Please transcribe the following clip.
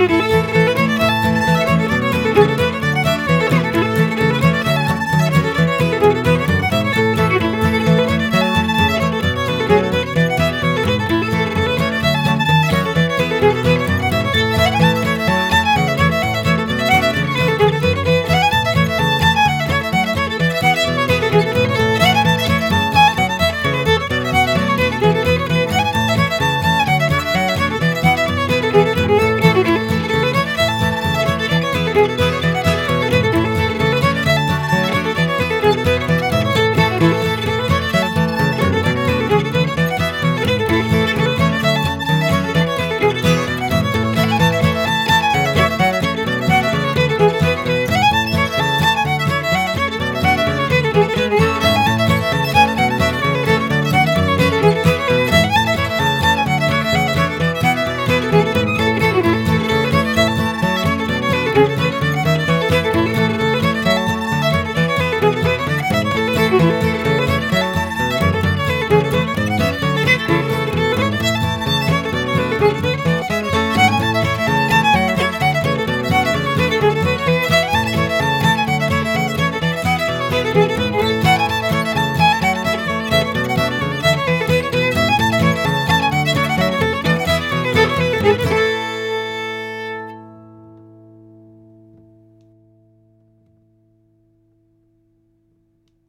Música